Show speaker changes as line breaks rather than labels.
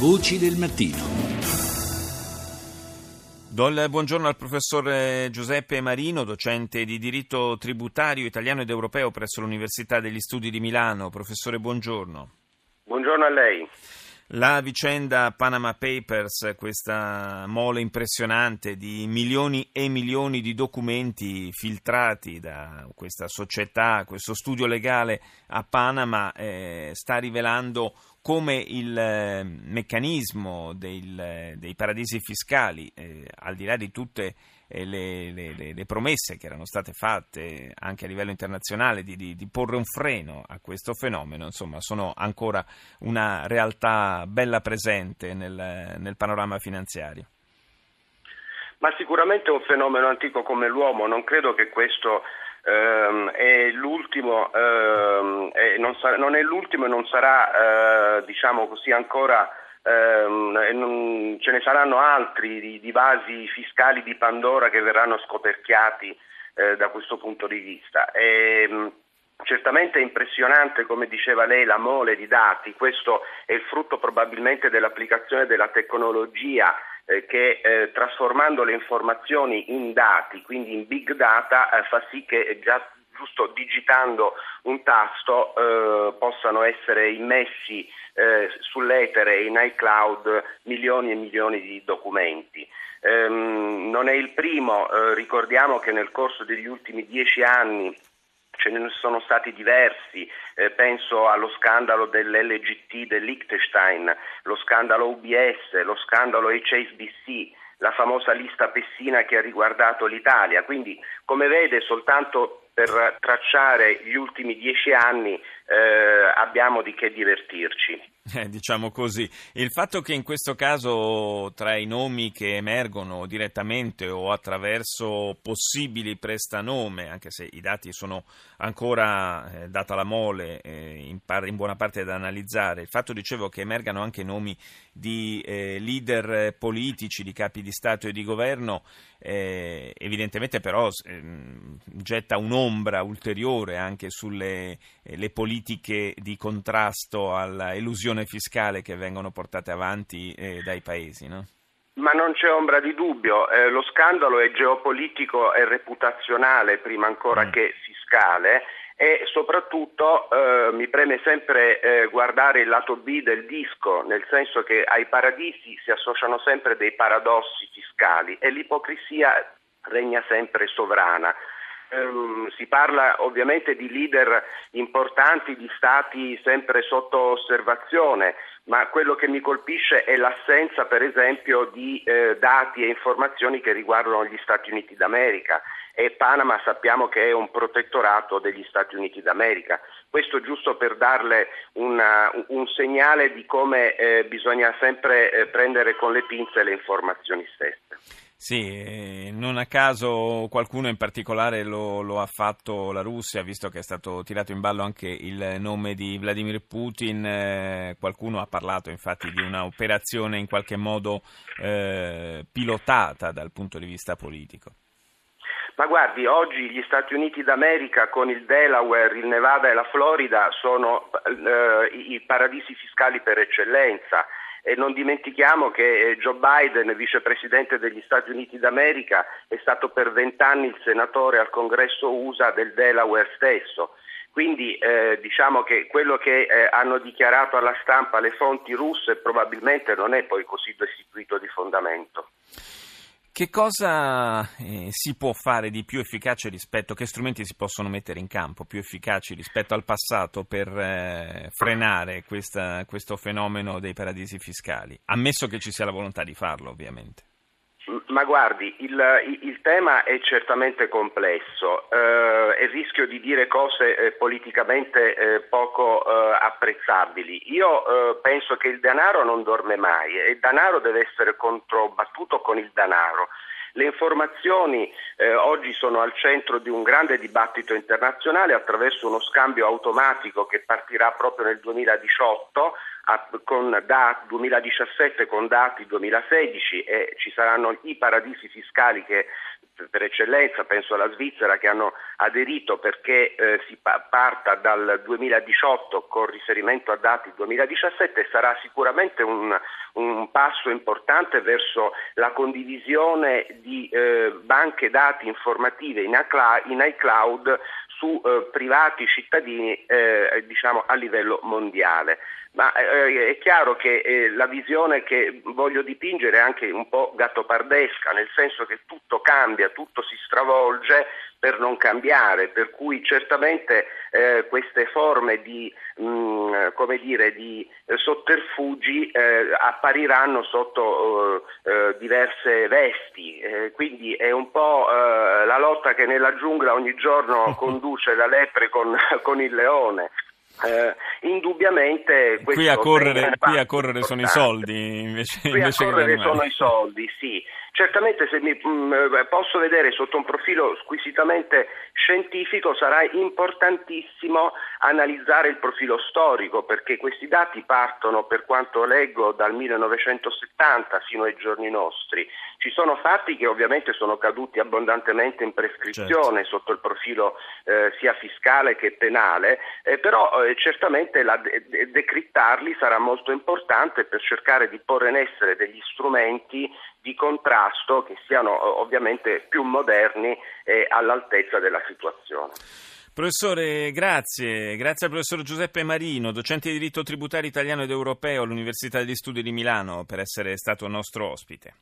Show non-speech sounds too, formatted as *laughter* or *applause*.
Voci del mattino.
Do il buongiorno al professor Giuseppe Marino, docente di diritto tributario italiano ed europeo presso l'Università degli Studi di Milano. Professore, buongiorno.
Buongiorno a lei.
La vicenda Panama Papers, questa mole impressionante di milioni e milioni di documenti filtrati da questa società, questo studio legale a Panama, eh, sta rivelando come il eh, meccanismo del, dei paradisi fiscali, eh, al di là di tutte eh, le, le, le, promesse che erano state fatte anche a livello internazionale di, di, di, porre un freno a questo fenomeno, insomma, sono ancora una realtà bella presente nel, nel panorama finanziario.
Ma sicuramente è un fenomeno antico come l'uomo, non credo che questo ehm, è l'ultimo, ehm, è, non, sa- non, è l'ultimo e non sarà eh, diciamo così ancora ehm, non, ce ne saranno altri di, di, vasi fiscali di Pandora che verranno scoperchiati eh, da questo punto di vista. E, ehm, Certamente è impressionante, come diceva lei, la mole di dati, questo è il frutto probabilmente dell'applicazione della tecnologia eh, che eh, trasformando le informazioni in dati, quindi in big data, eh, fa sì che già giusto digitando un tasto eh, possano essere immessi eh, sull'etere in iCloud milioni e milioni di documenti. Ehm, non è il primo, eh, ricordiamo che nel corso degli ultimi dieci anni ce ne sono stati diversi, eh, penso allo scandalo dell'LGT del Liechtenstein, lo scandalo UBS, lo scandalo HSBC, la famosa lista Pessina che ha riguardato l'Italia. Quindi, come vede, soltanto per tracciare gli ultimi dieci anni eh, abbiamo di che divertirci. *laughs*
Eh, diciamo così. Il fatto che in questo caso tra i nomi che emergono direttamente o attraverso possibili prestanome, anche se i dati sono ancora, eh, data la mole, eh, in, par- in, buona parte da analizzare, il fatto dicevo che emergano anche nomi di eh, leader politici, di capi di Stato e di governo, eh, evidentemente però ehm, getta un'ombra ulteriore anche sulle eh, politiche di contrasto all'elusione elusione fiscale che vengono portate avanti eh, dai paesi, no?
Ma non c'è ombra di dubbio, eh, lo scandalo è geopolitico e reputazionale prima ancora mm. che fiscale e soprattutto eh, mi preme sempre eh, guardare il lato B del disco, nel senso che ai paradisi si associano sempre dei paradossi fiscali e l'ipocrisia regna sempre sovrana. Ehm, si parla ovviamente di leader importanti, di stati sempre sotto osservazione, ma quello che mi colpisce è l'assenza per esempio di eh, dati e informazioni che riguardano gli Stati Uniti d'America e Panama sappiamo che è un protettorato degli Stati Uniti d'America. Questo giusto per darle una, un segnale di come eh, bisogna sempre eh, prendere con le pinze le informazioni stesse.
Sì, non a caso qualcuno in particolare lo, lo, ha fatto la Russia, visto che è stato tirato in ballo anche il nome di Vladimir Putin, eh, qualcuno ha parlato infatti di un'operazione in qualche modo eh, pilotata dal punto di vista politico.
Ma guardi, oggi gli Stati Uniti d'America con il Delaware, il Nevada e la Florida sono eh, i paradisi fiscali per eccellenza e non dimentichiamo che eh, Joe Biden, vicepresidente degli Stati Uniti d'America, è stato per vent'anni il senatore al congresso USA del Delaware stesso. Quindi eh, diciamo che quello che eh, hanno dichiarato alla stampa le fonti russe probabilmente non è poi così destituito di fondamento.
Che cosa eh, si può fare di più efficace rispetto, che strumenti si possono mettere in campo più efficaci rispetto al passato per eh, frenare questa, questo fenomeno dei paradisi fiscali? Ammesso che ci sia la volontà di farlo, ovviamente.
Ma guardi, il, il, tema è certamente complesso eh, e rischio di dire cose eh, politicamente eh, poco eh, apprezzabili. Io eh, penso che il denaro non dorme mai e il denaro deve essere controbattuto con il denaro. Le informazioni eh, oggi sono al centro di un grande dibattito internazionale attraverso uno scambio automatico che partirà proprio nel 2018 a, con da, 2017 con dati 2016 e ci saranno i paradisi fiscali che per eccellenza, penso alla Svizzera, che hanno aderito perché eh, si parta dal 2018 con riferimento a dati 2017 sarà sicuramente un, un passo importante verso la condivisione di eh, banche dati informative in iCloud su eh, privati cittadini eh, diciamo a livello mondiale. Ma eh, è chiaro che eh, la visione che voglio dipingere è anche un po' gattopardesca, nel senso che tutto cambia, tutto si stravolge per non cambiare, per cui certamente eh, queste forme di, mh, mm, dire, di sotterfugi eh, appariranno sotto eh, diverse vesti, quindi è un po' la lotta che nella giungla ogni giorno *laughs* conduce la lepre con, *laughs* con il leone.
Eh, indubbiamente qui a correre, qui a correre sono i soldi invece,
qui
invece
a correre sono i soldi sì Certamente se mi, mm, posso vedere sotto un profilo squisitamente scientifico sarà importantissimo analizzare il profilo storico perché questi dati partono per quanto leggo dal 1970 fino ai giorni nostri. Ci sono fatti che ovviamente sono caduti abbondantemente in prescrizione certo. sotto il profilo eh, sia fiscale che penale, eh, però eh, certamente la, de- decrittarli sarà molto importante per cercare di porre in essere degli strumenti di contrasto che siano ovviamente più moderni e all'altezza della situazione.
Professore, grazie. Grazie al professor Giuseppe Marino, docente di diritto tributario italiano ed europeo all'Università degli Studi di Milano, per essere stato nostro ospite.